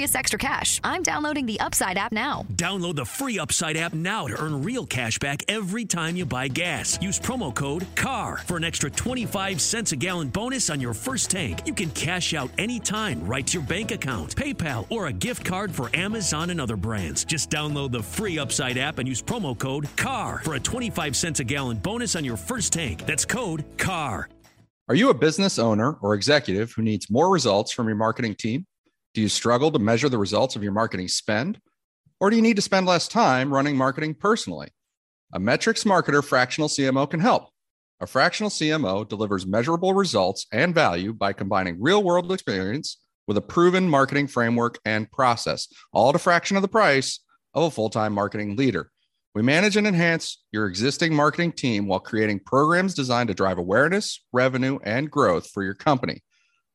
extra cash. I'm downloading the Upside app now. Download the free Upside app now to earn real cash back every time you buy gas. Use promo code CAR for an extra 25 cents a gallon bonus on your first tank. You can cash out anytime right to your bank account, PayPal, or a gift card for Amazon and other brands. Just download the free Upside app and use promo code CAR for a 25 cents a gallon bonus on your first tank. That's code CAR. Are you a business owner or executive who needs more results from your marketing team? Do you struggle to measure the results of your marketing spend? Or do you need to spend less time running marketing personally? A metrics marketer fractional CMO can help. A fractional CMO delivers measurable results and value by combining real world experience with a proven marketing framework and process, all at a fraction of the price of a full time marketing leader. We manage and enhance your existing marketing team while creating programs designed to drive awareness, revenue, and growth for your company.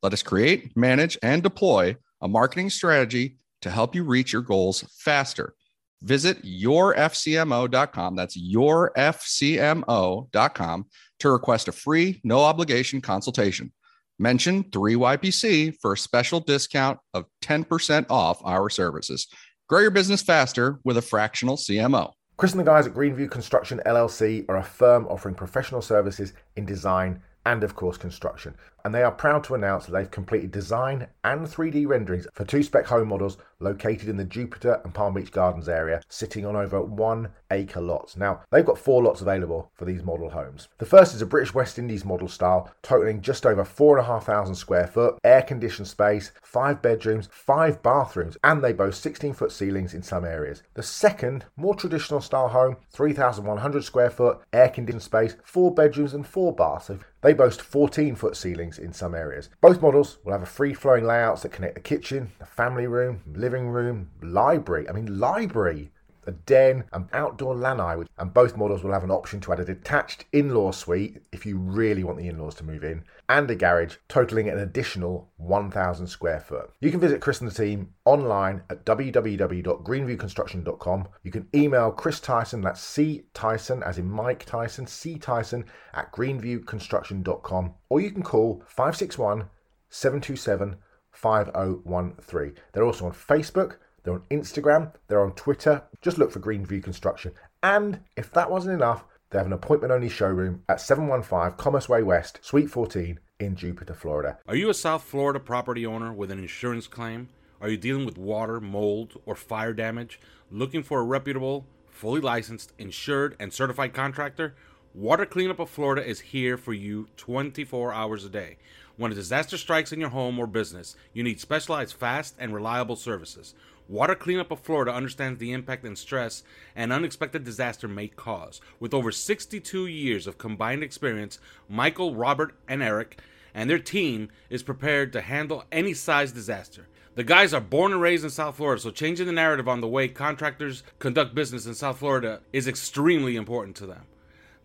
Let us create, manage, and deploy a marketing strategy to help you reach your goals faster. Visit yourfcmo.com. That's yourfcmo.com to request a free, no obligation consultation. Mention 3YPC for a special discount of 10% off our services. Grow your business faster with a fractional CMO. Chris and the guys at Greenview Construction LLC are a firm offering professional services in design and, of course, construction. And they are proud to announce that they've completed design and 3D renderings for two spec home models located in the Jupiter and Palm Beach Gardens area, sitting on over one acre lots. Now, they've got four lots available for these model homes. The first is a British West Indies model style, totaling just over 4,500 square foot, air conditioned space, five bedrooms, five bathrooms, and they boast 16 foot ceilings in some areas. The second, more traditional style home, 3,100 square foot, air conditioned space, four bedrooms, and four baths. They boast 14 foot ceilings in some areas. Both models will have a free flowing layouts that connect the kitchen, the family room, living room, library. I mean, library a den, and outdoor lanai, and both models will have an option to add a detached in-law suite if you really want the in-laws to move in, and a garage totaling an additional 1,000 square foot. You can visit Chris and the team online at www.greenviewconstruction.com. You can email Chris Tyson, that's C Tyson, as in Mike Tyson, C Tyson at greenviewconstruction.com, or you can call 561 727 5013. They're also on Facebook they're on Instagram, they're on Twitter. Just look for Greenview Construction. And if that wasn't enough, they have an appointment only showroom at 715 Commerce Way West, Suite 14 in Jupiter, Florida. Are you a South Florida property owner with an insurance claim? Are you dealing with water, mold, or fire damage? Looking for a reputable, fully licensed, insured, and certified contractor? Water Cleanup of Florida is here for you 24 hours a day. When a disaster strikes in your home or business, you need specialized, fast, and reliable services. Water Cleanup of Florida understands the impact and stress an unexpected disaster may cause. With over 62 years of combined experience, Michael, Robert, and Eric and their team is prepared to handle any size disaster. The guys are born and raised in South Florida, so changing the narrative on the way contractors conduct business in South Florida is extremely important to them.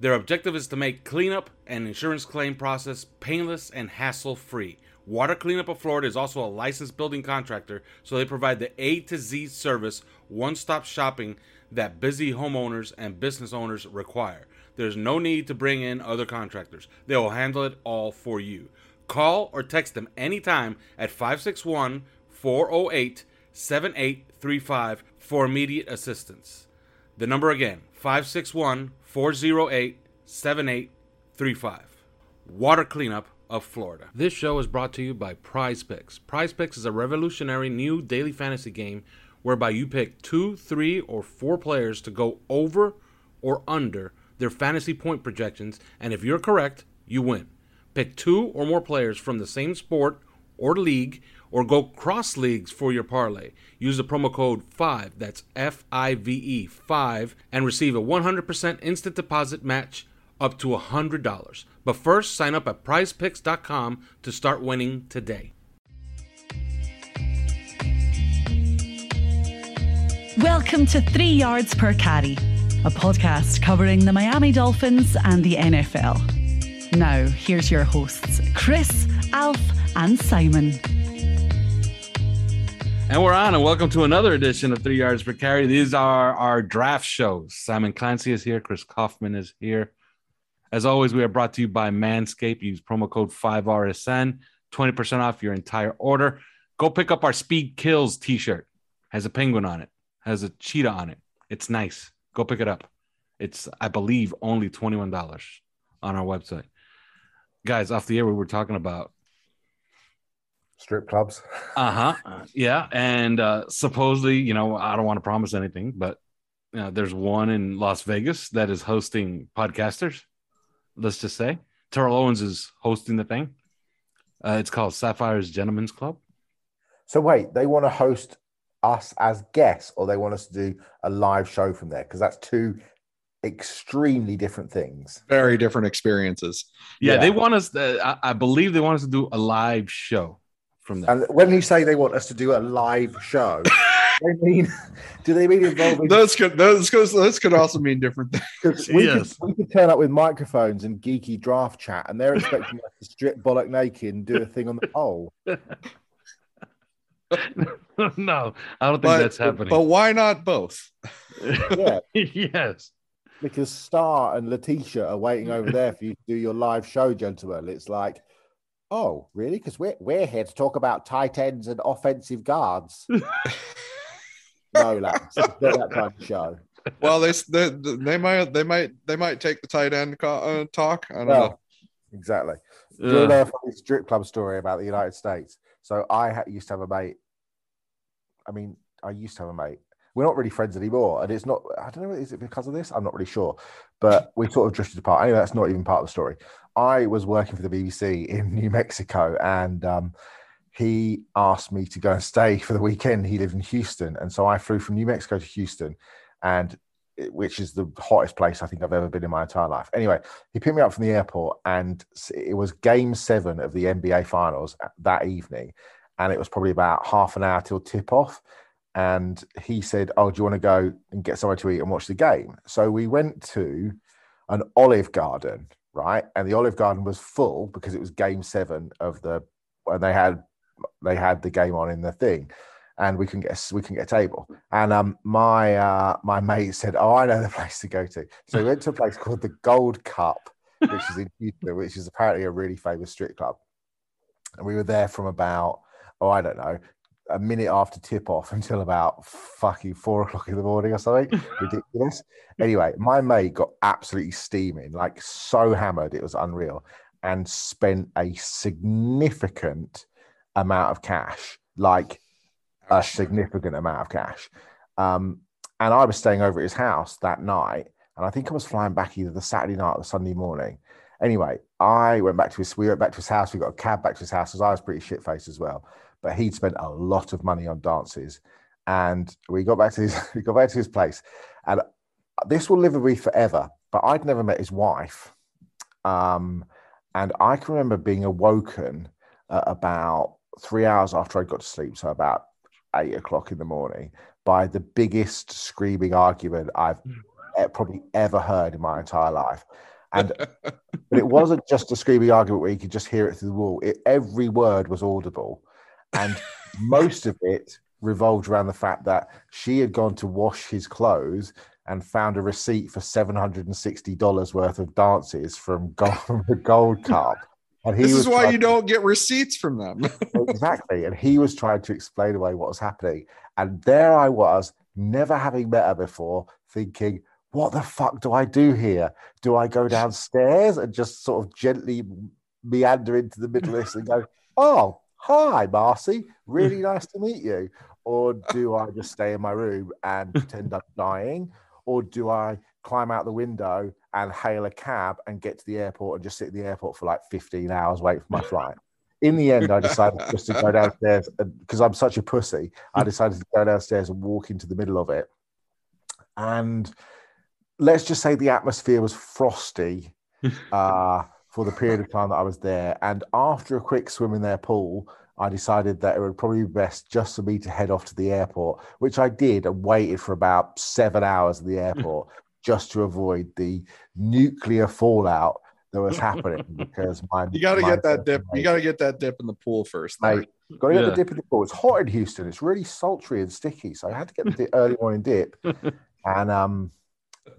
Their objective is to make cleanup and insurance claim process painless and hassle free. Water Cleanup of Florida is also a licensed building contractor, so they provide the A to Z service, one stop shopping that busy homeowners and business owners require. There's no need to bring in other contractors, they will handle it all for you. Call or text them anytime at 561 408 7835 for immediate assistance. The number again 561 408 7835. Water Cleanup of Florida. This show is brought to you by Prize Picks. Prize Picks is a revolutionary new daily fantasy game whereby you pick two, three, or four players to go over or under their fantasy point projections, and if you're correct, you win. Pick two or more players from the same sport or league, or go cross leagues for your parlay. Use the promo code 5, that's F I V E 5, and receive a 100% instant deposit match up to $100. But first, sign up at prizepicks.com to start winning today. Welcome to Three Yards Per Carry, a podcast covering the Miami Dolphins and the NFL. Now, here's your hosts, Chris, Alf, and Simon. And we're on, and welcome to another edition of Three Yards Per Carry. These are our draft shows. Simon Clancy is here, Chris Kaufman is here. As always, we are brought to you by Manscaped. Use promo code 5RSN, 20% off your entire order. Go pick up our Speed Kills t shirt, has a penguin on it has a cheetah on it. It's nice. Go pick it up. It's, I believe, only $21 on our website. Guys, off the air, we were talking about strip clubs. uh huh. Yeah. And uh, supposedly, you know, I don't want to promise anything, but you know, there's one in Las Vegas that is hosting podcasters. Let's just say Terrell Owens is hosting the thing. Uh, it's called Sapphire's Gentlemen's Club. So wait, they want to host us as guests or they want us to do a live show from there because that's two extremely different things very different experiences yeah, yeah. they want us to, I, I, believe they want us to do a live show from there and when you say they want us to do a live show they mean do they mean involving those could those could, those could also mean different things we, yes. could, we could turn up with microphones and geeky draft chat and they're expecting us to strip bollock naked and do a thing on the pole no, I don't think but, that's happening. But why not both? yeah. yes. Because Star and Letitia are waiting over there for you to do your live show, gentlemen. It's like, oh, really? Because we're we're here to talk about tight ends and offensive guards. No, lads, not that kind of show. Well, they, they they might they might they might take the tight end uh, talk. I don't well, know. Exactly. Do you know a strip club story about the United States? So I ha- used to have a mate. I mean, I used to have a mate. We're not really friends anymore, and it's not. I don't know. Is it because of this? I'm not really sure, but we sort of drifted apart. Anyway, that's not even part of the story. I was working for the BBC in New Mexico, and um, he asked me to go and stay for the weekend. He lived in Houston, and so I flew from New Mexico to Houston, and which is the hottest place I think I've ever been in my entire life. Anyway, he picked me up from the airport, and it was Game Seven of the NBA Finals that evening, and it was probably about half an hour till tip off. And he said, "Oh, do you want to go and get somewhere to eat and watch the game?" So we went to an Olive Garden, right? And the Olive Garden was full because it was Game Seven of the, and they had they had the game on in the thing and we can get a, we can get a table. And um, my uh, my mate said, "Oh, I know the place to go to." So we went to a place called the Gold Cup, which is in Houston, which is apparently a really famous strip club. And we were there from about oh, I don't know, a minute after tip off until about fucking four o'clock in the morning or something. Ridiculous. Anyway, my mate got absolutely steaming, like so hammered, it was unreal, and spent a significant amount of cash, like a significant amount of cash. Um, and I was staying over at his house that night, and I think I was flying back either the Saturday night or the Sunday morning. Anyway, I went back to his. We went back to his house. We got a cab back to his house because I was pretty shit faced as well. But he'd spent a lot of money on dances, and we got back to his. We got back to his place, and this will live with me forever. But I'd never met his wife, um, and I can remember being awoken uh, about three hours after I got to sleep, so about eight o'clock in the morning by the biggest screaming argument I've hmm. probably ever heard in my entire life. And but it wasn't just a screaming argument where you could just hear it through the wall. It, every word was audible, and most of it revolved around the fact that she had gone to wash his clothes and found a receipt for seven hundred and sixty dollars worth of dances from Gold, from the Gold Cup. And he this is why you don't get receipts from them. exactly. And he was trying to explain away what was happening. And there I was, never having met her before, thinking, what the fuck do I do here? Do I go downstairs and just sort of gently meander into the middle of this and go, "Oh, hi, Marcy, really nice to meet you," or do I just stay in my room and pretend I'm dying, or do I climb out the window and hail a cab and get to the airport and just sit at the airport for like 15 hours, wait for my flight? In the end, I decided just to go downstairs because I'm such a pussy. I decided to go downstairs and walk into the middle of it. And let's just say the atmosphere was frosty uh, for the period of time that I was there. And after a quick swim in their pool, I decided that it would probably be best just for me to head off to the airport, which I did and waited for about seven hours at the airport just to avoid the nuclear fallout that was happening because my You got to my get that dip. You got to get that dip in the pool first. Mate, got to get Yeah. the dip in the pool. It's hot in Houston. It's really sultry and sticky, so I had to get the early morning dip. And um,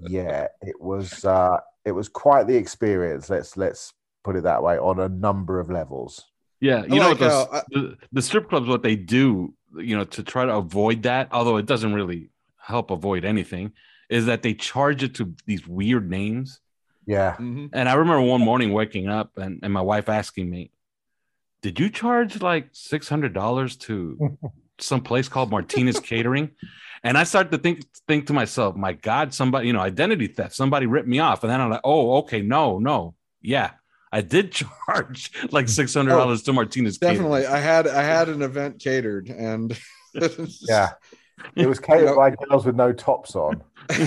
yeah, it was uh, it was quite the experience. Let's let's put it that way on a number of levels. Yeah, you I know like those, how I- the, the strip clubs what they do, you know, to try to avoid that, although it doesn't really help avoid anything, is that they charge it to these weird names. Yeah, Mhm. And I remember one morning waking up and, and my wife asking me, Did you charge like six hundred dollars to some place called Martinez Catering? And I started to think think to myself, my God, somebody, you know, identity theft, somebody ripped me off. And then I'm like, oh, okay, no, no. Yeah. I did charge like six hundred dollars to Martinez Catering. Definitely. I had I had an event catered and yeah. It was catered You know- by girls with no tops on.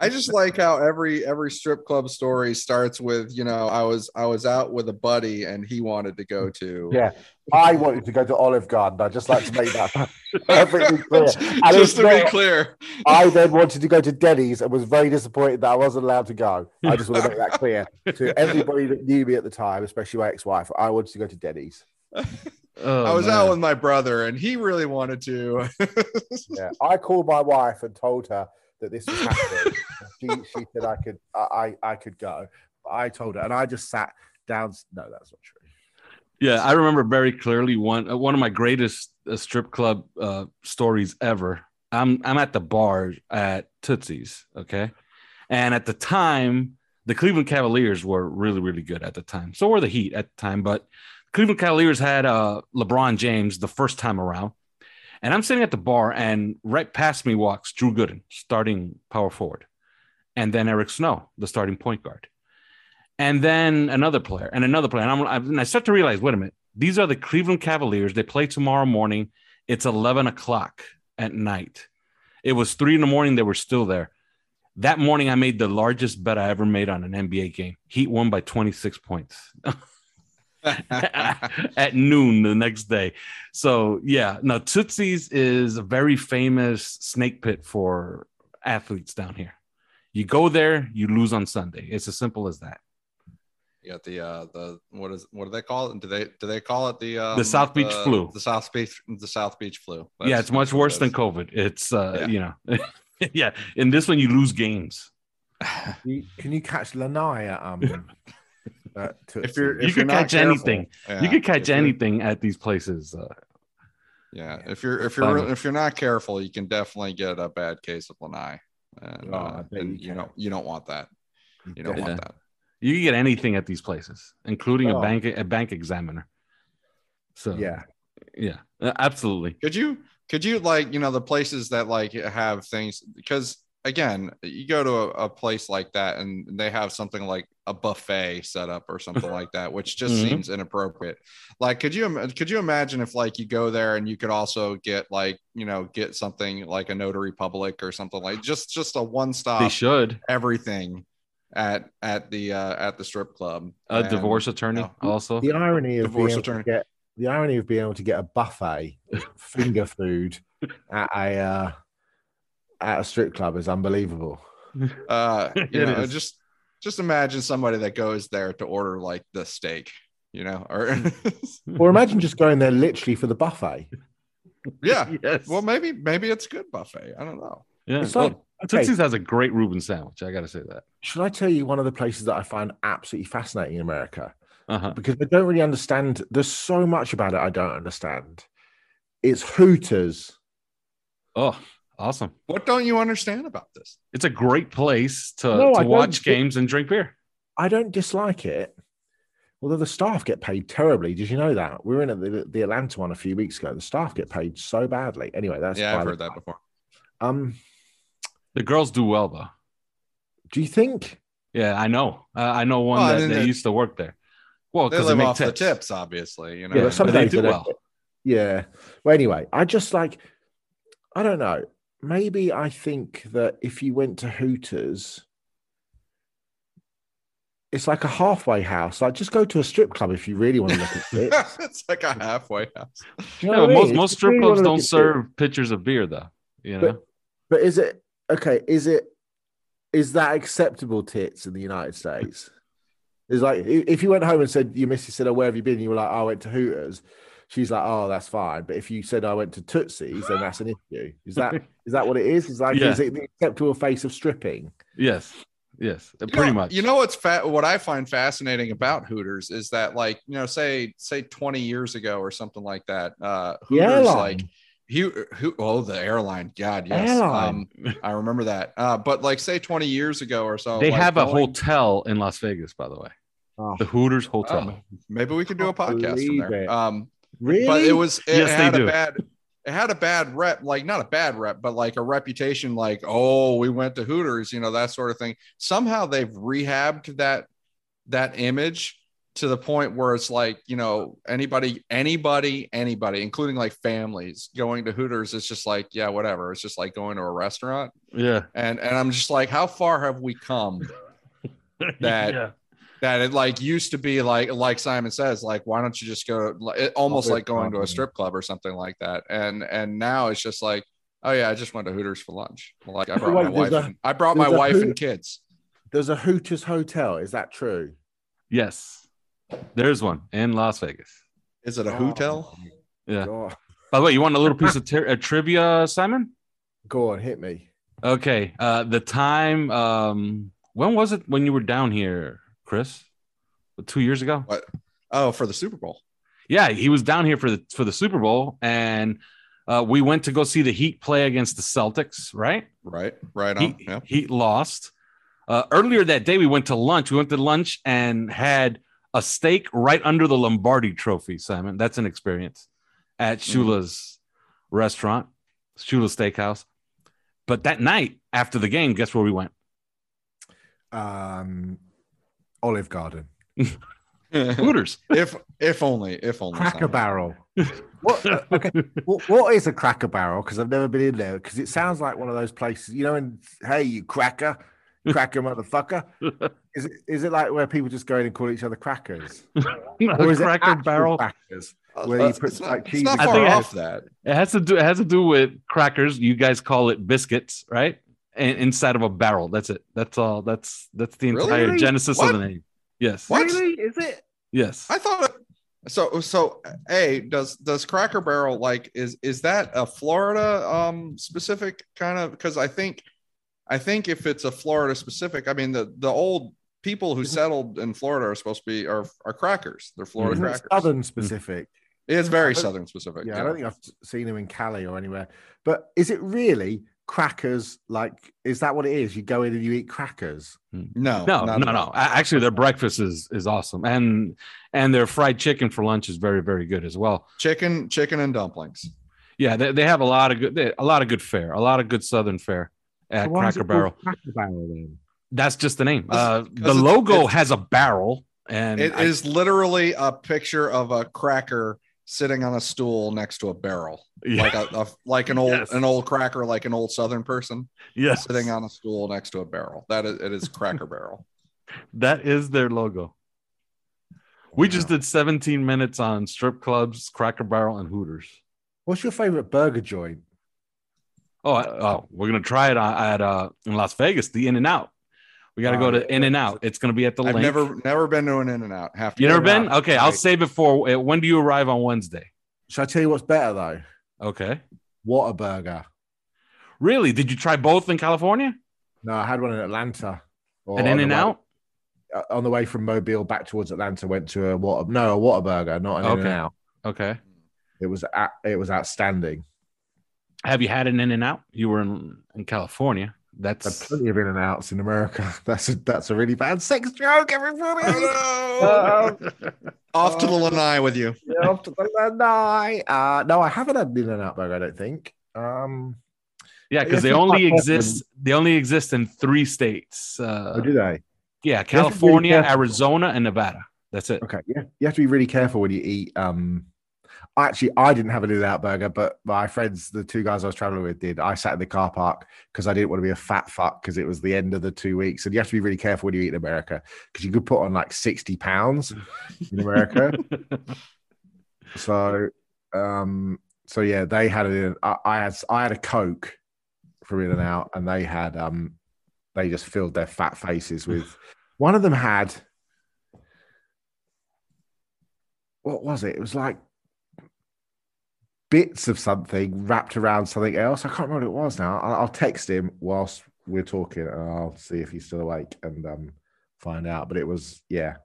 I just like how every every strip club story starts with, you know, I was I was out with a buddy and he wanted to go to Yeah, I wanted to go to Olive Garden. I just like to make that perfectly clear. And just to be clear. I then wanted to go to Denny's and was very disappointed that I wasn't allowed to go. I just want to make that clear to everybody that knew me at the time, especially my ex-wife. I wanted to go to Denny's. Oh, I was man. out with my brother and he really wanted to. Yeah, I called my wife and told her that this was happening. she, she said I could, I, I, I could go. I told her, and I just sat down. No, that's not true. Yeah, I remember very clearly one uh, one of my greatest uh, strip club uh, stories ever. I'm I'm at the bar at Tootsie's, okay, and at the time, the Cleveland Cavaliers were really really good at the time. So were the Heat at the time, but Cleveland Cavaliers had uh, LeBron James the first time around, and I'm sitting at the bar, and right past me walks Drew Gooden, starting power forward, and then Eric Snow, the starting point guard and then another player and another player. And, I'm, I- and I start to realize, wait a minute, these are the Cleveland Cavaliers. They play tomorrow morning. It's 11 o'clock at night. It was three in the morning. They were still there. That morning, I made the largest bet I ever made on an NBA game. Heat won by 26 points at noon the next day. So, yeah, now Tootsie's is a very famous snake pit for athletes down here. You go there, you lose on Sunday. It's as simple as that. You got the uh the what is what do they call it? Do they do they call it the um, The South Beach the- flu. The South Beach the South Beach flu. yeah, it's much that's what it worse than. COVID. It's uh, Yeah. you know, yeah. In this one, you lose games. You- Can you catch Lanai at um? at If you're You if you're could catch careful- anything. yeah, you could catch if anything at these places. Uh, Yeah, if you're if you're if you're not careful, you can definitely get a bad case of Lanai. And, Oh, uh, and you you don't you don't want that. You don't Yeah. want that. you can get anything at these places, including a Oh. bank a bank examiner. So Yeah, yeah, absolutely. Could you could you like you know the places that like have things because again you go to a, a place like that and they have something like a buffet set up or something like that which just Mhm. seems inappropriate like could you could you imagine if like you go there and you could also get like you know get something like a notary public or something like just just a one stop. they stop should everything at at the uh at the strip club a And, divorce attorney no. also. the irony of Divorce being able to get the irony of being able to get a buffet finger food at a uh, at a strip club is unbelievable. uh you know is. just just imagine somebody that goes there to order like the steak you know or Or imagine just going there literally for the buffet. yeah yes. well maybe maybe it's good buffet i don't know yeah. It's like well, okay, Tootsie's has a great Reuben sandwich. I got to say that. should I tell you one of the places that I find absolutely fascinating in America? Uh-huh. Because I don't really understand. There's so much about it I don't understand. It's Hooters. Oh, awesome! what don't you understand about this It's a great place to, No, to watch get- games and drink beer. I don't dislike it. Although the staff get paid terribly. Did you know that? We were in at the, the Atlanta one a few weeks ago. The staff get paid so badly. Anyway, that's yeah, I've heard that before. Um, The girls do well though. do you think? Yeah, I know. Uh, I know one Well, I that, mean, that they- used to work there. Well, They because they, live make off tips. the tips, obviously. You know, Yeah, but some but they do well. Yeah. Well, anyway, I just like, I don't know. Maybe I think that if you went to Hooters, it's like a halfway house. Like, just go to a strip club if you really want to look at it. it's like a halfway house. Do you Yeah, know but most most strip really clubs don't look at it- serve pitchers of beer though. You know. But is it okay? Is it is that acceptable tits in the United States? It's like if you went home and said your missus said, "Oh, where have you been?" You were like, oh, "I went to Hooters." She's like, "Oh, that's fine." But if you said, "I went to Tootsie's," then that's an issue. Is that is that what it is? Is like Yeah. is it the acceptable face of stripping? Yes. Yes. You Pretty know- much. You know what's fa- what I find fascinating about Hooters is that like you know say say 20 years ago or something like that. Uh, The Hooters airline. like who, who oh the airline God yes Airline. um I remember that uh but like say 20 years ago or so they like, have a hotel in Las Vegas, by the way. Oh, The Hooters Hotel. Oh, maybe we could do a podcast from there it. um really? but it was it Yes, they had a do. bad it had a bad rep like not a bad rep but like a reputation like oh we went to hooters you know that sort of thing somehow they've rehabbed that that image to the point where it's like you know anybody anybody anybody including like families going to hooters it's just like yeah whatever it's just like going to a restaurant Yeah. and and i'm just like how far have we come That- yeah. That it like used to be like like Simon says like why don't you just go like it, almost like going to a strip club or something like that and and now it's just like oh yeah I just went to Hooters for lunch like I brought Wait, my wife a- and, I brought my there's a wife and kids There's a Hooters hotel. Is that true? Yes. There's one in Las Vegas. is it a Oh, hotel Yeah. God. By the way, you want a little piece of ter- uh, trivia, Simon? Go on, hit me. Okay. Uh, the time, um, when was it when you were down here, Chris? Two years ago? what oh for the Super Bowl Yeah, he was down here for the for the Super Bowl, and uh, we went to go see the Heat play against the Celtics. Right? right right on Heat, yeah Heat lost. Uh, earlier that day, we went to lunch. We went to lunch and had a steak right under the Lombardi Trophy. Simon, that's an experience at Mm. Shula's restaurant, Shula Steakhouse. But that night after the game, guess where we went? Um, Olive Garden, Hooters. if if only if only Cracker Simon. Barrel. What? uh, Okay. what, what is a Cracker Barrel? Because I've never been in there. Because it sounds like one of those places, you know. And hey, you cracker, cracker motherfucker. Is it is it like where people just go in and call each other crackers, or is Cracker actual Barrel. crackers? Uh, Where you put it's not, like it's cheese not and I far think it off that It has to do. It has to do with crackers. You guys call it biscuits, right? And inside of a barrel. That's it. That's all. That's that's the entire Really? genesis What? of the name. Yes. What? Really? Is it? Yes. I thought so. So, a does does Cracker Barrel like is is that a Florida um specific kind of? Because I think, I think if it's a Florida specific, I mean the the old people who settled in Florida are supposed to be are are crackers. They're Florida Isn't crackers. Southern specific. It's very southern specific. Yeah, Yeah, I don't think I've seen them in Cali or anywhere. But is it really crackers? Like, is that what it is? You go in and you eat crackers. no, No, not no, no. Actually, their breakfast is is awesome, and and their fried chicken for lunch is very very good as well. Chicken, chicken and dumplings. Yeah, they, they have a lot of good they- a lot of good fare, a lot of good Southern fare at So Cracker Barrel. Cracker Barrel then. That's just the name. 'Cause- Uh, 'cause the it's- logo it's- has a barrel, and It is I- literally a picture of a cracker sitting on a stool next to a barrel, Yeah. like a, a like an old Yes. an old cracker, like an old Southern person. yes, sitting on a stool next to a barrel. That is it is Cracker Barrel. that is their logo. We just did 17 minutes on strip clubs, Cracker Barrel, and Hooters. What's your favorite burger joint? Oh, I- oh, we're gonna try it at uh in Las Vegas, the In and Out. We got to Oh, go to. In and Out. It's gonna be at the I've link. never never been to an In and Out. Have to You go never been? now. Okay, I'll Right. save it for uh, when do you arrive on Wednesday? Should I tell you what's better though? Okay. Whataburger. Really? Did you try both in California? No, I had one in Atlanta. Or At on In and Out? uh, On the way from Mobile back towards Atlanta, went to a what? no a Whataburger, not an In Okay. and Out. Okay. It was a- it was outstanding. Have you had an In and Out? You were in, in California. There's That's plenty of in and outs in America. That's a, that's a really bad sex joke, everybody. Oh, no. Um, Off to the lanai with you. yeah, off to the lanai. Uh, no, I haven't had an in and out burger. I don't think. Um, yeah, because they only not exist. They only exist in three states. Uh, oh, do they? yeah, be really California. Arizona, and Nevada. That's it. Okay, yeah, you have to be really careful when you eat. Um, actually, I didn't have an in-out burger, but my friends, the two guys I was traveling with, did. I sat in the car park because I didn't want to be a fat fuck because it was the end of the two weeks, and you have to be really careful when you eat in America because you could put on like sixty pounds in America. so, um, so yeah, they had it. I, I had I had a Coke from In and Out, and they had um, they just filled their fat faces with. One of them had what was it? It was like bits of something wrapped around something else. I can't remember what it was now. I'll, I'll text him whilst we're talking, and I'll see if he's still awake and um, find out. But it was yeah.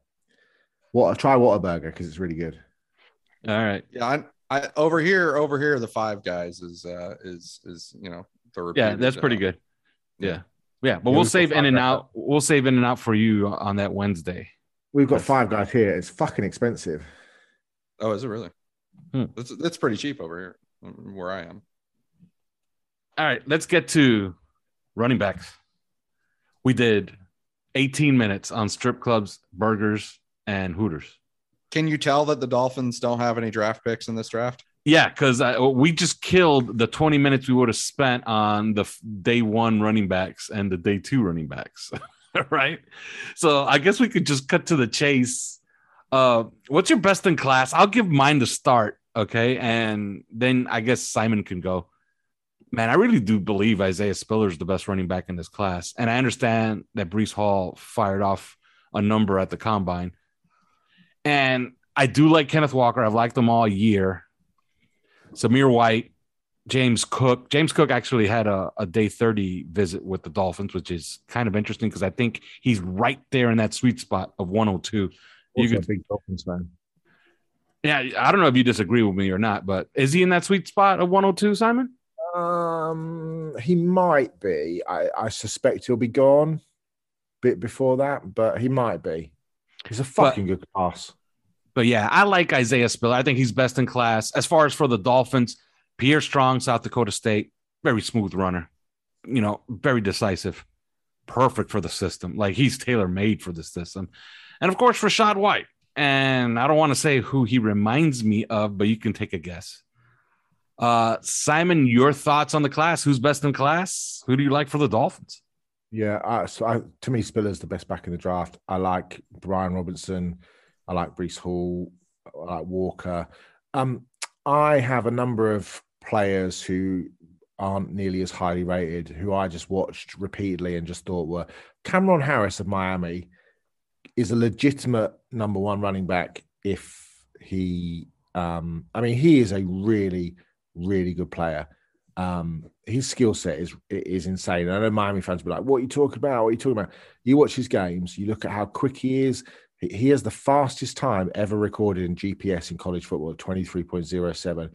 What try Whataburger because it's really good. All right. Yeah, I, I over here, over here, the five guys is uh is is you know the Yeah, that's pretty uh, good. Yeah. Yeah, but Yeah, we'll save in and guys. out. We'll save in and out for you on that Wednesday. We've got That's- five guys here. It's fucking expensive. Oh, is it really? Hmm. That's that's pretty cheap over here where I am. All right, let's get to running backs. We did 18 minutes on strip clubs, burgers, and Hooters. Can you tell that the Dolphins don't have any draft picks in this draft? Yeah, because we just killed the 20 minutes we would have spent on the day one running backs and the day two running backs. right. So I guess we could just cut to the chase. Uh, what's your best in class? I'll give mine to start. Okay. And then I guess Simon can go. Man, I really do believe Isaiah Spiller is the best running back in this class. And I understand that Breece Hall fired off a number at the combine. And I do like Kenneth Walker. I've liked them all year. Zamir White, James Cook. James Cook actually had a, a day 30 visit with the Dolphins, which is kind of interesting because I think he's right there in that sweet spot of 102. You could, big Dolphins fan. Yeah, I don't know if you disagree with me or not, but is he in that sweet spot of 102, Simon? Um, he might be. I, I suspect he'll be gone a bit before that, but he might be. He's a fucking good pass. But yeah, I like Isaiah Spiller. I think he's best in class. As far as for the Dolphins, Pierre Strong, South Dakota State, very smooth runner, you know, very decisive, perfect for the system. Like he's tailor made for the system. And of course, Rachaad White. And I don't want to say who he reminds me of, but you can take a guess. Uh, Simon, your thoughts on the class? Who's best in class? Who do you like for the Dolphins? Yeah, so I, to me, Spiller's the best back in the draft. I like Brian Robinson. I like Breece Hall. I like Walker. Um, I have a number of players who aren't nearly as highly rated, who I just watched repeatedly and just thought were Cam'Ron Harris of Miami is a legitimate number one running back if he um I mean he is a really really good player. Um his skill set is is insane. I know Miami fans will be like, what are you talking about? What are you talking about? You watch his games, you look at how quick he is. He- has the fastest time ever recorded in GPS in college football, 23.07.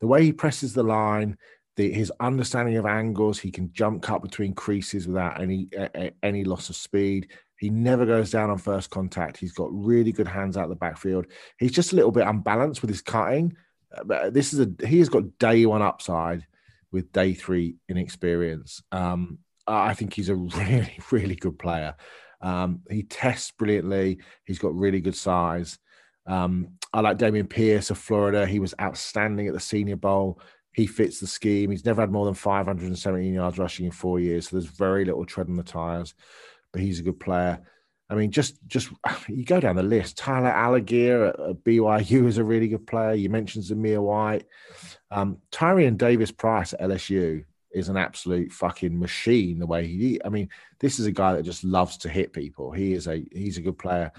The way he presses the line, the, his understanding of angles, he can jump cut between creases without any a- any loss of speed. He never goes down on first contact. He's got really good hands out the backfield. He's just a little bit unbalanced with his cutting. Uh, But this is a he has got day one upside with day three inexperience. Um, I think he's a really really good player. Um, he tests brilliantly. He's got really good size. Um, I like Dameon Pierce of Florida. He was outstanding at the Senior Bowl. He fits the scheme. He's never had more than 517 yards rushing in four years, so there's very little tread on the tires. But he's a good player. I mean, just just you go down the list. Tyler Allgeier at, at BYU is a really good player. You mentioned Zamir White, um, Tyrion Davis Price at LSU is an absolute fucking machine. The way he, I mean, this is a guy that just loves to hit people. He is a he's a good player.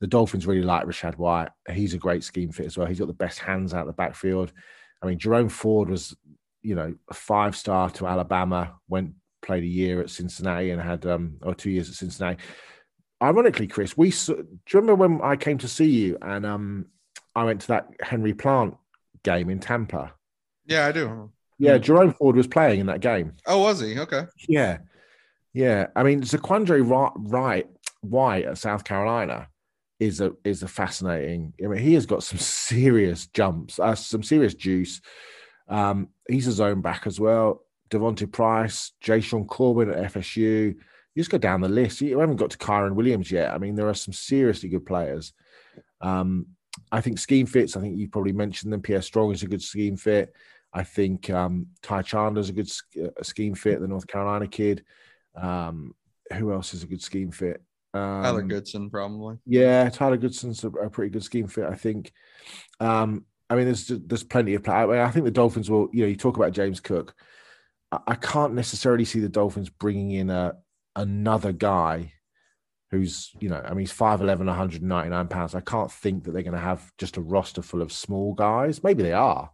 The Dolphins really like Rachaad White. He's a great scheme fit as well. He's got the best hands out the backfield. I mean, Jerome Ford was, you know, a five star to Alabama. Went played a year at Cincinnati and had um or two years at Cincinnati. Ironically, Chris, we do you remember when I came to see you and um I went to that Henry Plant game in Tampa? Yeah, I do. Yeah, Jerome Ford was playing in that game. Oh, was he? Okay. Yeah. Yeah, I mean Zaquandre Wright White at South Carolina is a is a fascinating. I mean, he has got some serious jumps, uh, some serious juice. Um, he's a zone back as well. Devonte Price, Jashaun Corbin at FSU. You just go down the list. You haven't got to Kyren Williams yet. I mean, there are some seriously good players. Um, I think scheme fits. I think you probably mentioned them. Pierre Strong is a good scheme fit. I think um, Ty Chandler's a good uh, scheme fit. The North Carolina kid. Um, who else is a good scheme fit? Um, Tyler Goodson, probably. Yeah, Tyler Goodson's a, a pretty good scheme fit, I think. Um, I mean, there's there's plenty of play. I, mean, I, think the Dolphins will. You know, you talk about James Cook. I, can't necessarily see the Dolphins bringing in a another guy who's you know, I mean, he's 5'11", 199 pounds. I can't think that they're going to have just a roster full of small guys. Maybe they are,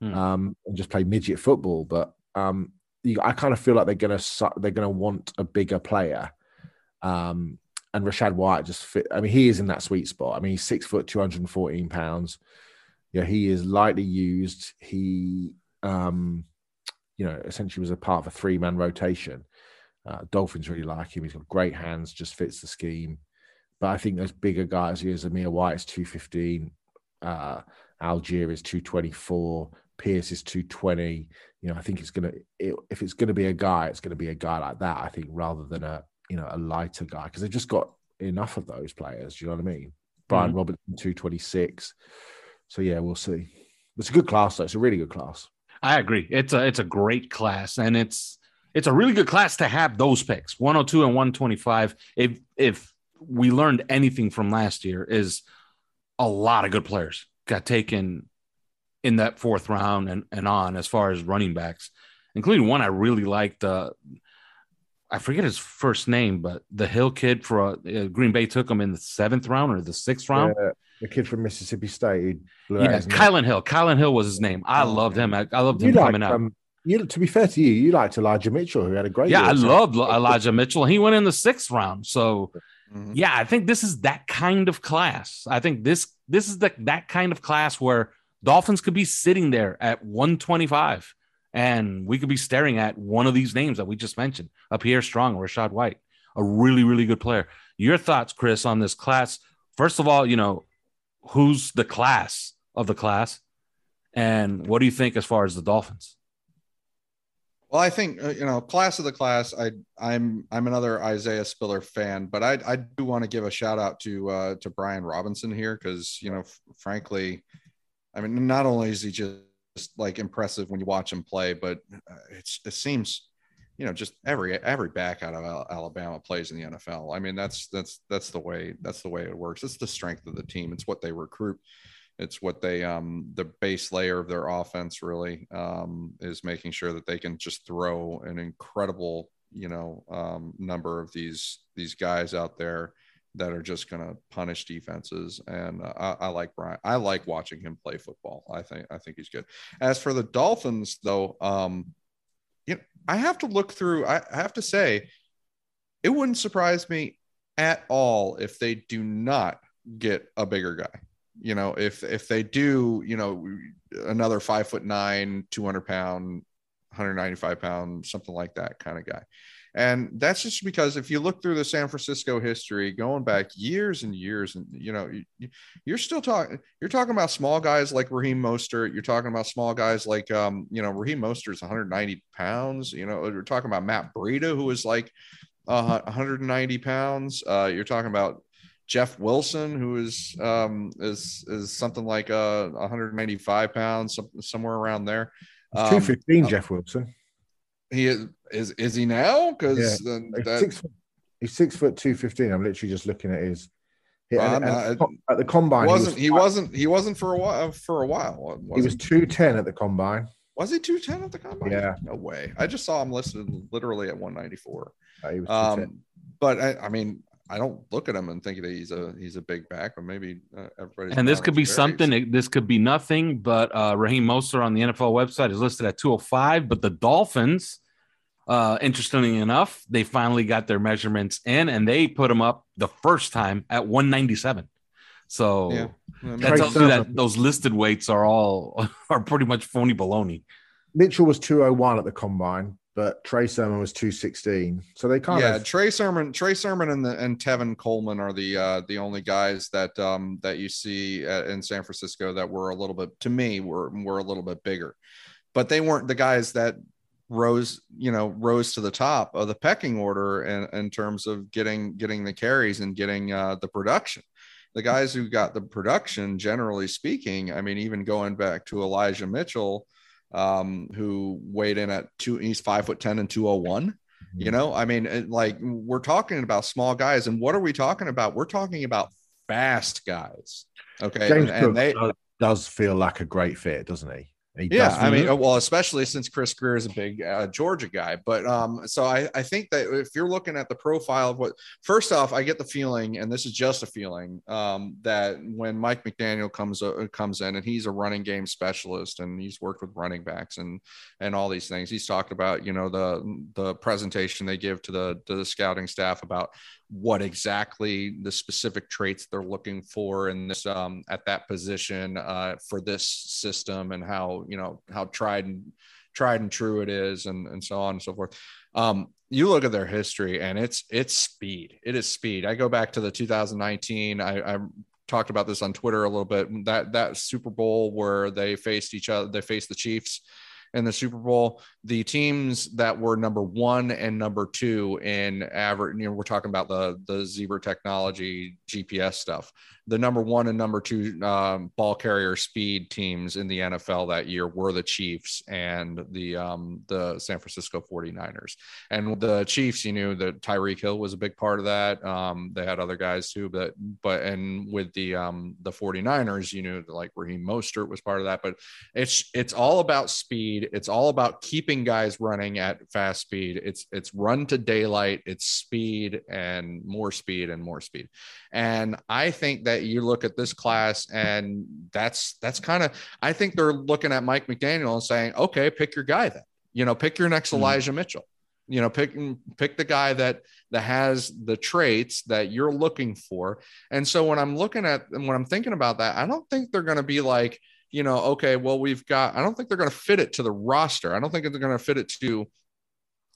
hmm. um, and just play midget football. But um, you, I kind of feel like they're going to they're going to want a bigger player. Um, and Rachaad White just fit. I mean, he is in that sweet spot. I mean, he's six foot, 214 pounds. Yeah, he is lightly used. He, um, you know, essentially was a part of a three man rotation. Uh, Dolphins really like him. He's got great hands, just fits the scheme. But I think those bigger guys here, Zamir White is 215, uh, Allgeier is 224, Pierce is 220. You know, I think it's going to, if it's going to be a guy, it's going to be a guy like that, I think, rather than a, you know, a lighter guy because they've just got enough of those players. Do you know what I mean? Brian mm-hmm. Robinson, 226. So yeah, we'll see. It's a good class though. It's a really good class. I agree. It's a it's a great class, and it's it's a really good class to have those picks, 102 and 125. If if we learned anything from last year, is a lot of good players got taken in that fourth round and, and on as far as running backs, including one I really liked. Uh, I forget his first name, but the Hill kid for uh, Green Bay took him in the seventh round or the sixth round. Yeah, the kid from Mississippi State. Yeah, Kylin Hill. Kylin Hill was his name. I oh, loved him. I, I loved him coming out. Um, you, to be fair to you, you liked Elijah Mitchell, who had a great. Yeah, I loved Elijah Mitchell. He went in the sixth round. So, mm-hmm. yeah, I think this is that kind of class. I think this this is the that kind of class where Dolphins could be sitting there at 125 and we could be staring at one of these names that we just mentioned, a Pierre Strong or Rachaad White, a really, really good player. Your thoughts, Chris, on this class? First of all, you know, who's the class of the class? And what do you think as far as the Dolphins? Well, I think uh, you know, class of the class. I I'm I'm another Isaiah Spiller fan, but I I do want to give a shout out to uh, to Brian Robinson here because you know, f- frankly, I mean, not only is he just like impressive when you watch him play, but uh, it's it seems you know just every every back out of Alabama plays in the NFL. I mean that's that's that's the way that's the way it works. It's the strength of the team. It's what they recruit. It's what they um the base layer of their offense really um is making sure that they can just throw an incredible you know um, number of these these guys out there that are just going to punish defenses. And uh, I, I, like Brian. I like watching him play football. I think I think he's good. As for the Dolphins, though, um, you know, I have to look through. I, I have to say, it wouldn't surprise me at all if they do not get a bigger guy. You know, if if they do, you know, another five foot nine, two hundred pound, 195 pound, something like that kind of guy. And that's just because if you look through the San Francisco history, going back years and years, and you know, you, are still talking. You're talking about small guys like Raheem Mostert. You're talking about small guys like, um, you know, Raheem Mostert's 190 pounds. You know, you're talking about Matt Breida, who is like uh, 190 pounds. Uh, you're talking about Jeff Wilson, who is um, is is something like uh, 195 pounds, somewhere around there. Um, 215, uh, Jeff Wilson. He is is is he now? Because yeah. that... six, he's six foot two fifteen. I'm literally just looking at his. Yeah, well, at the combine, wasn't he, was, he wasn't he wasn't for a while for a while. Was he was two ten at the combine. Was he two ten at the combine? Yeah, no way. I just saw him listed literally at one ninety four. Uh, he was um, but I, I mean, I don't look at him and think that he's a he's a big back, but maybe uh, everybody. And this could be something. This could be nothing. But uh, Raheem Mostert on the NFL website is listed at 205. But the Dolphins uh, interestingly enough, they finally got their measurements in and they put them up the first time at 197. So yeah. that tells you that those listed weights are all are pretty much phony baloney. Mitchell was 201 at the combine. But Trey Sermon was 216. So they kind yeah, of Trey Sermon, Trey Sermon, and the and Tevin Coleman are the uh, the only guys that um, that you see at, in San Francisco that were a little bit to me were were a little bit bigger, but they weren't the guys that rose you know rose to the top of the pecking order in, in terms of getting getting the carries and getting uh, the production the guys who got the production generally speaking i mean even going back to elijah mitchell um, who weighed in at two he's five foot ten and 201 you Mm-hmm. know i mean it- like we're talking about small guys and what are we talking about we're talking about fast guys okay James and, Cook they does, does feel like a great fit, doesn't he? Yeah, I mean, feel- well, especially since Chris Grier is a big uh, Georgia guy. But um, so I, I think that if you're looking at the profile of what, first off, I get the feeling, and this is just a feeling, um, that when Mike McDaniel comes uh, comes in and he's a running game specialist and he's worked with running backs and and all these things, he's talked about you know the the presentation they give to the to the scouting staff about what exactly the specific traits they're looking for in this um, at that position uh, for this system and how you know how tried and tried and true it is and and so on and so forth. Um, you look at their history and it's it's speed. It is speed. I go back to the 2019 i, I talked about this on twitter a little bit. That that super bowl where they faced each other they faced the chiefs in the Super Bowl, the teams that were number one and number two in average, you know, we're talking about the the zebra technology GPS stuff. The number one and number two um, ball carrier speed teams in the NFL that year were the Chiefs and the um, the San Francisco 49ers. And the Chiefs, you knew that Tyreek Hill was a big part of that. Um, they had other guys too, but but and with the um, the 49ers, you knew like Raheem Mostert was part of that. But it's it's all about speed. It's all about keeping guys running at fast speed. It's it's run to daylight. It's speed and more speed and more speed. And I think that you look at this class and that's that's kind of I think they're looking at Mike McDaniel and saying, okay, pick your guy then. You know, pick your next Elijah Mitchell. You know, pick pick the guy that that has the traits that you're looking for. And so when I'm looking at and when I'm thinking about that, I don't think they're going to be like, you know, okay, well, we've got, I don't think they're going to fit it to the roster. I don't think they're going to fit it to,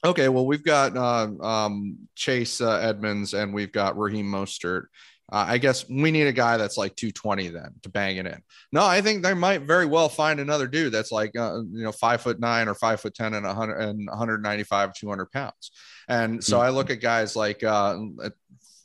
okay, well, we've got uh, um, Chase uh, Edmonds and we've got Raheem Mostert. Uh, I guess we need a guy that's like 220 then to bang it in. No, I think they might very well find another dude that's like, uh, you know, five foot nine or five foot 10 and 100 and 195, 200 pounds. And so I look at guys like, uh,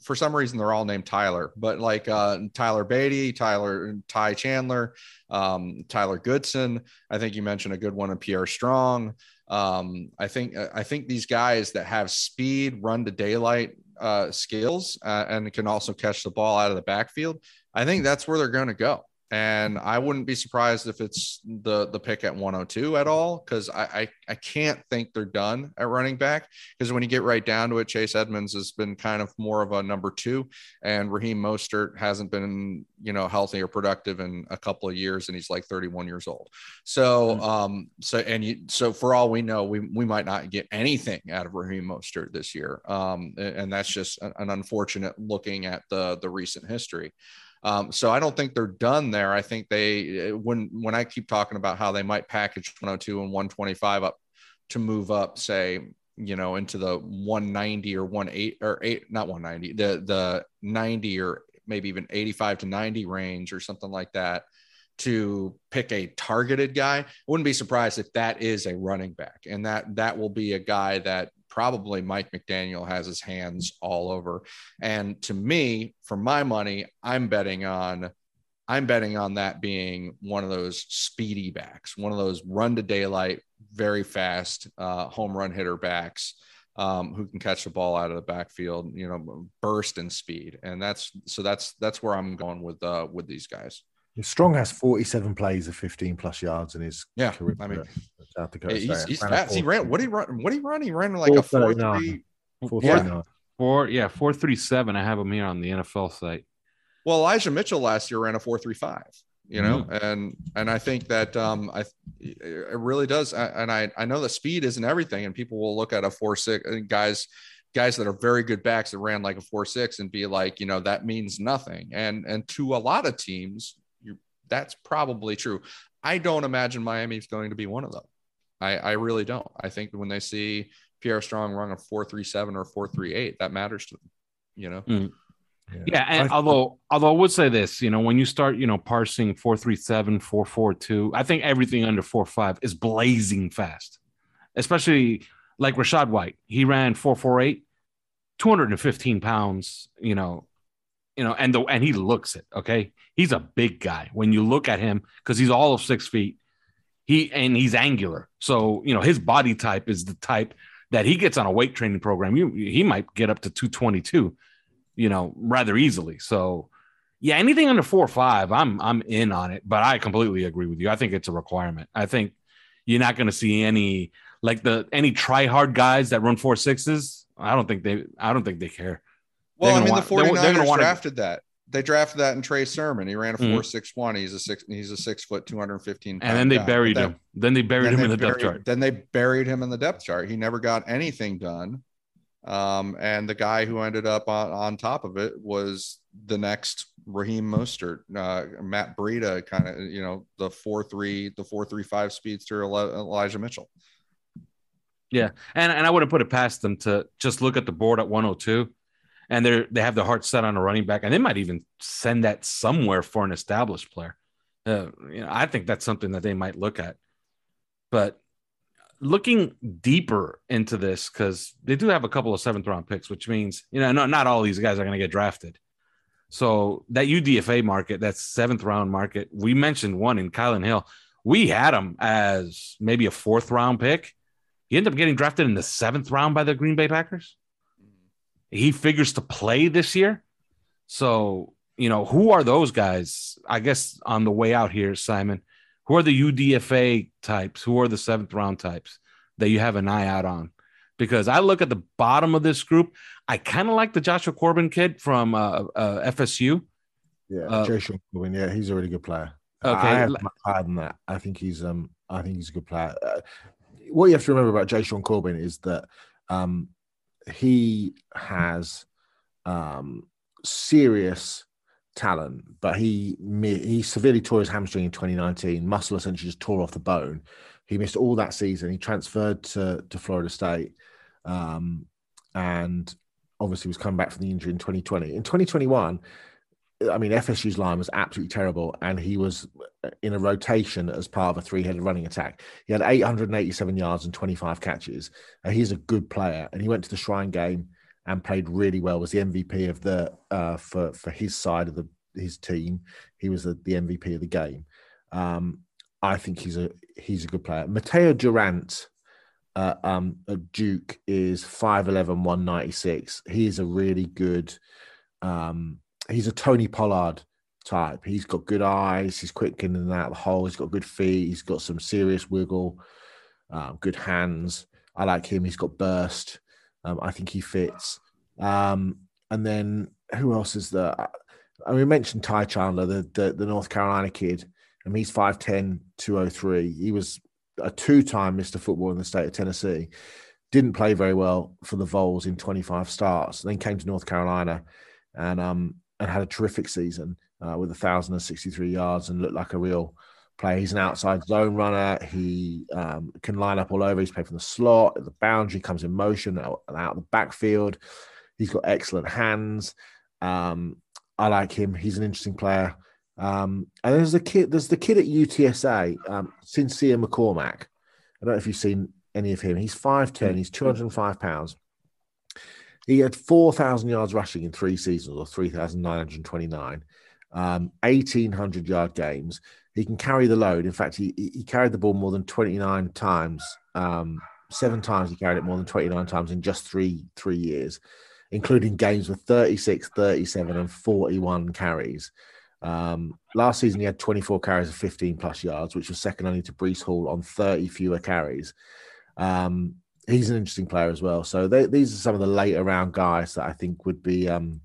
for some reason they're all named Tyler, but like uh, Tyler Badie, Tyler Ty Chandler, um, Tyler Goodson. I think you mentioned a good one in Pierre Strong. Um, I think I think these guys that have speed, run to daylight uh, skills, uh, and can also catch the ball out of the backfield. I think that's where they're going to go. And I wouldn't be surprised if it's the the pick at 102 at all, because I, I I can't think they're done at running back. Because when you get right down to it, Chase Edmonds has been kind of more of a number two, and Raheem Mostert hasn't been you know healthy or productive in a couple of years, and he's like 31 years old. So um so and you so for all we know, we we might not get anything out of Raheem Mostert this year. Um and, and that's just an, an unfortunate looking at the the recent history. Um, so I don't think they're done there. I think they when when I keep talking about how they might package 102 and 125 up to move up, say, you know, into the 190 or 18 or eight, not 190, the the 90 or maybe even 85 to 90 range or something like that to pick a targeted guy. I wouldn't be surprised if that is a running back and that that will be a guy that probably Mike McDaniel has his hands all over. And to me, for my money, I'm betting on I'm betting on that being one of those speedy backs, one of those run to daylight, very fast uh, home run hitter backs um, who can catch the ball out of the backfield, you know, burst and speed. And that's so that's that's where I'm going with uh, with these guys. Strong has 47 plays of 15 plus yards in his Yeah, career. I mean, South Dakota He's, State. he's Ran fast. He ran. What did he run? What did he run? He ran like a four 439. three. 439. Four, yeah, four three seven. I have them here on the NFL site. Well, Elijah Mitchell last year ran a four three five. You know, and and I think that um I it really does. And I I know that speed isn't everything, and people will look at a four six guys guys that are very good backs that ran like a four six and be like, you know, that means nothing. And and to a lot of teams, you that's probably true. I don't imagine Miami's going to be one of them. I, I really don't. I think when they see Pierre Strong run a four three seven or four three eight, that matters to them. You know. Mm. Yeah. yeah, and I, although although I would say this, you know, when you start, you know, parsing 437, 442, I think everything under 45 is blazing fast. Especially like Rachaad White. He ran 448, 215 pounds, you know, you know, and the and he looks it. Okay. He's a big guy. When you look at him, because he's all of six feet, he and he's angular. So, you know, his body type is the type that he gets on a weight training program. You he might get up to 222 you know, rather easily. So, yeah, anything under four or five, I'm I'm in on it. But I completely agree with you. I think it's a requirement. I think you're not going to see any like the any try hard guys that run four sixes. I don't think they. I don't think they care. Well, I mean, want, the 49ers they're, they're drafted that. They drafted that in Trey Sermon. He ran a mm-hmm. four six one. He's a six. He's a six foot, two hundred fifteen. And then they guy. buried then, him. Then they buried then him they in the buried, depth chart. Then they buried him in the depth chart. He never got anything done. Um, and the guy who ended up on, on top of it was the next Raheem Mostert, uh, Matt Breida, kind of, you know, the four three, the four three five speedster Elijah Mitchell. Yeah, and and I wouldn't put it past them to just look at the board at 102, and they're they have their heart set on a running back, and they might even send that somewhere for an established player. Uh, you know, I think that's something that they might look at. But looking deeper into this because they do have a couple of seventh round picks, which means you know not, not all these guys are going to get drafted. So that UDFA market, that seventh round market, we mentioned one in Kylin Hill. We had him as maybe a fourth round pick. He ended up getting drafted in the seventh round by the Green Bay Packers. He figures to play this year. So, you know, who are those guys? I guess on the way out here, Simon, who are the UDFA types? Who are the seventh round types that you have an eye out on? Because I look at the bottom of this group, I kind of like the Jashaun Corbin kid from uh, uh, FSU. Yeah, uh, Jashaun Corbin. Yeah, he's a really good player. Okay, I than that. I think he's um, I think he's a good player. Uh, what you have to remember about Jashaun Corbin is that um, he has um, serious talent, but he he severely tore his hamstring in 2019. Muscle essentially just tore off the bone. He missed all that season. He transferred to to Florida State, um, and obviously was coming back from the injury in 2020. In 2021, I mean FSU's line was absolutely terrible, and he was in a rotation as part of a three-headed running attack. He had 887 yards and 25 catches. Uh, he's a good player, and he went to the Shrine game and played really well. Was the MVP of the uh, for for his side of the his team. He was the, the MVP of the game. Um, I think he's a he's a good player. Mataeo Durant uh, um, Duke is 5'11", 196. He is a really good. Um, he's a Tony Pollard type. He's got good eyes. He's quick in and out of the hole. He's got good feet. He's got some serious wiggle. Um, good hands. I like him. He's got burst. Um, I think he fits. Um, and then who else is there? I mean, we mentioned Ty Chandler, the, the, the North Carolina kid. I mean, he's 5'10, 203. He was a two time Mr. Football in the state of Tennessee. Didn't play very well for the Vols in 25 starts. Then came to North Carolina and um and had a terrific season uh, with 1,063 yards and looked like a real player. He's an outside zone runner. He um, can line up all over. He's played from the slot, the boundary, comes in motion out, out of the backfield. He's got excellent hands. Um, I like him. He's an interesting player. Um, and there's the kid. There's the kid at UTSA, um, Sincere McCormick. I don't know if you've seen any of him. He's five ten. He's two hundred and five pounds. He had four thousand yards rushing in three seasons, or three thousand nine hundred twenty nine. Um, 1800 yard games. He can carry the load. In fact, he, he carried the ball more than 29 times. Um, seven times he carried it more than 29 times in just three three years including games with 36, 37, and 41 carries. Um, last season, he had 24 carries of 15 plus yards, which was second only to Breece Hall on 30 fewer carries. Um, he's an interesting player as well. So they, these are some of the later round guys that I think would be um,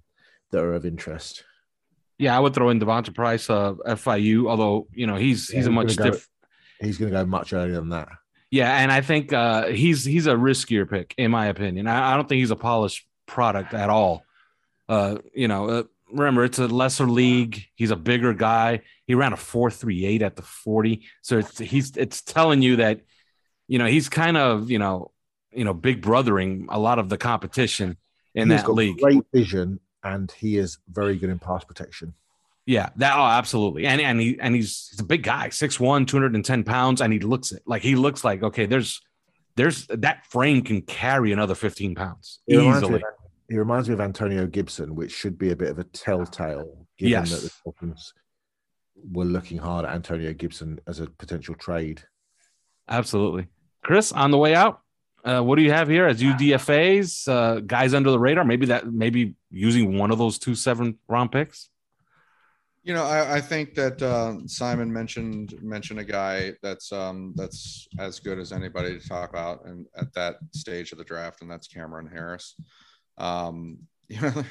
that are of interest. Yeah, I would throw in D'Vonte Price, uh, FIU, although you know he's he's yeah, a much different. He's going to go much earlier than that. Yeah, and I think uh, he's he's a riskier pick in my opinion. I, I don't think he's a polished product at all. Uh, you know, uh, remember it's a lesser league. He's a bigger guy. He ran a four three eight at the forty, so it's he's it's telling you that you know, he's kind of, you know, you know, big brothering a lot of the competition in He's that league. Great vision, and he is very good in pass protection. Yeah, that oh, absolutely. And and he and he's he's a big guy, 6'1, 210 pounds, and he looks it like he looks like okay, there's there's that frame can carry another 15 pounds He reminds, easily. of, he reminds me of Antonio Gibson, which should be a bit of a telltale, given Yes. that the Dolphins were looking hard at Antonio Gibson as a potential trade. Absolutely. Chris, on the way out, uh, what do you have here as UDFAs, uh, guys under the radar? Maybe that maybe using one of those two seven round picks. You know, I, I think that uh, Simon mentioned mentioned a guy that's um, that's as good as anybody to talk about, and at that stage of the draft, and that's Cam'Ron Harris. Um, you know,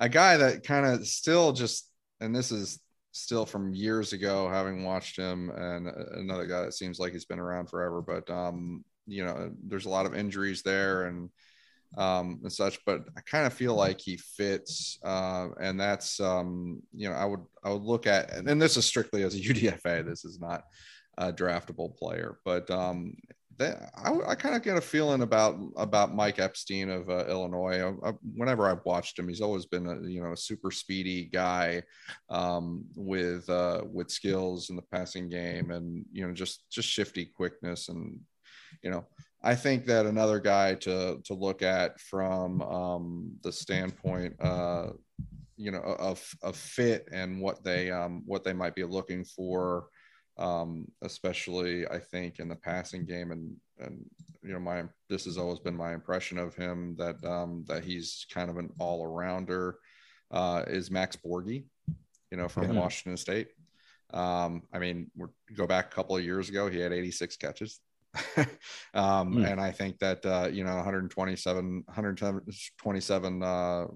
a guy that kind of still just, and this is still from years ago, having watched him, and another guy that seems like he's been around forever, but um, you know, there's a lot of injuries there, and um, and such. But I kind of feel like he fits, uh, and that's um, you know I would I would look at, and, and this is strictly as a UDFA. This is not a draftable player, but um, that I, I kind of get a feeling about about Mike Epstein of uh, Illinois. I, I, whenever I've watched him, he's always been a you know a super speedy guy um, with uh, with skills in the passing game, and you know just just shifty quickness, and you know I think that another guy to to look at from um, the standpoint, uh, you know, of of fit and what they um, what they might be looking for, um, especially I think in the passing game and and you know my this has always been my impression of him that um, that he's kind of an all arounder. Uh, is Max Borghi, you know, from Yeah. Washington State. Um, I mean, we're go back a couple of years ago, he had 86 catches. um, Hmm. and I think that uh, you know 127 127 uh,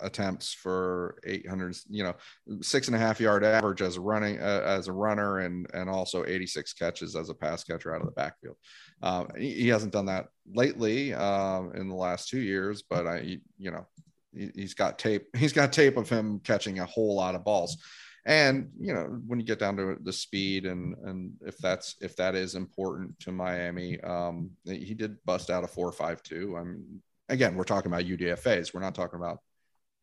attempts for 800 you know six and a half yard average as a running uh, as a runner and and also 86 catches as a pass catcher out of the backfield um, he, hasn't done that lately um, in the last two years but I you know he, he's got tape he's got tape of him catching a whole lot of balls and you know when you get down to the speed and and if that's if that is important to Miami, um, he did bust out a four five two. I mean, again, we're talking about UDFA's. We're not talking about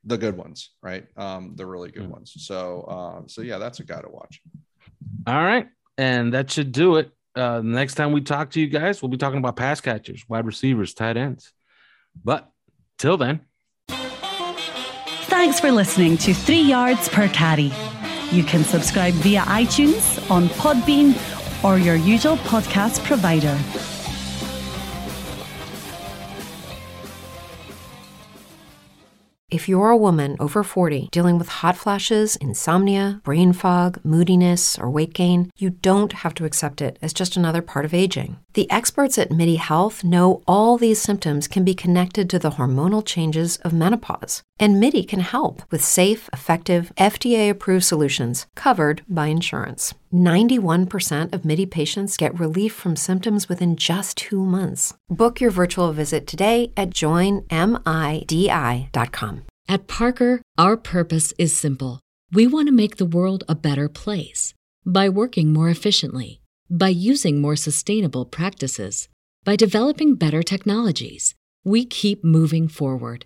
the good ones, right? Um, the really good Mm. ones. So uh, so yeah, that's a guy to watch. All right. And that should do it. Uh, next time we talk to you guys, we'll be talking about pass catchers, wide receivers, tight ends. But till then, Thanks for listening to Three Yards Per Carry. You can subscribe via iTunes, on Podbean, or your usual podcast provider. If you're a woman over 40 dealing with hot flashes, insomnia, brain fog, moodiness, or weight gain, you don't have to accept it as just another part of aging. The experts at MIDI Health know all these symptoms can be connected to the hormonal changes of menopause. And MIDI can help with safe, effective, FDA approved solutions covered by insurance. 91% of MIDI patients get relief from symptoms within just two months. Book your virtual visit today at joinmidi.com. At Parker, our purpose is simple. We want to make the world a better place by working more efficiently, by using more sustainable practices, by developing better technologies. We keep moving forward.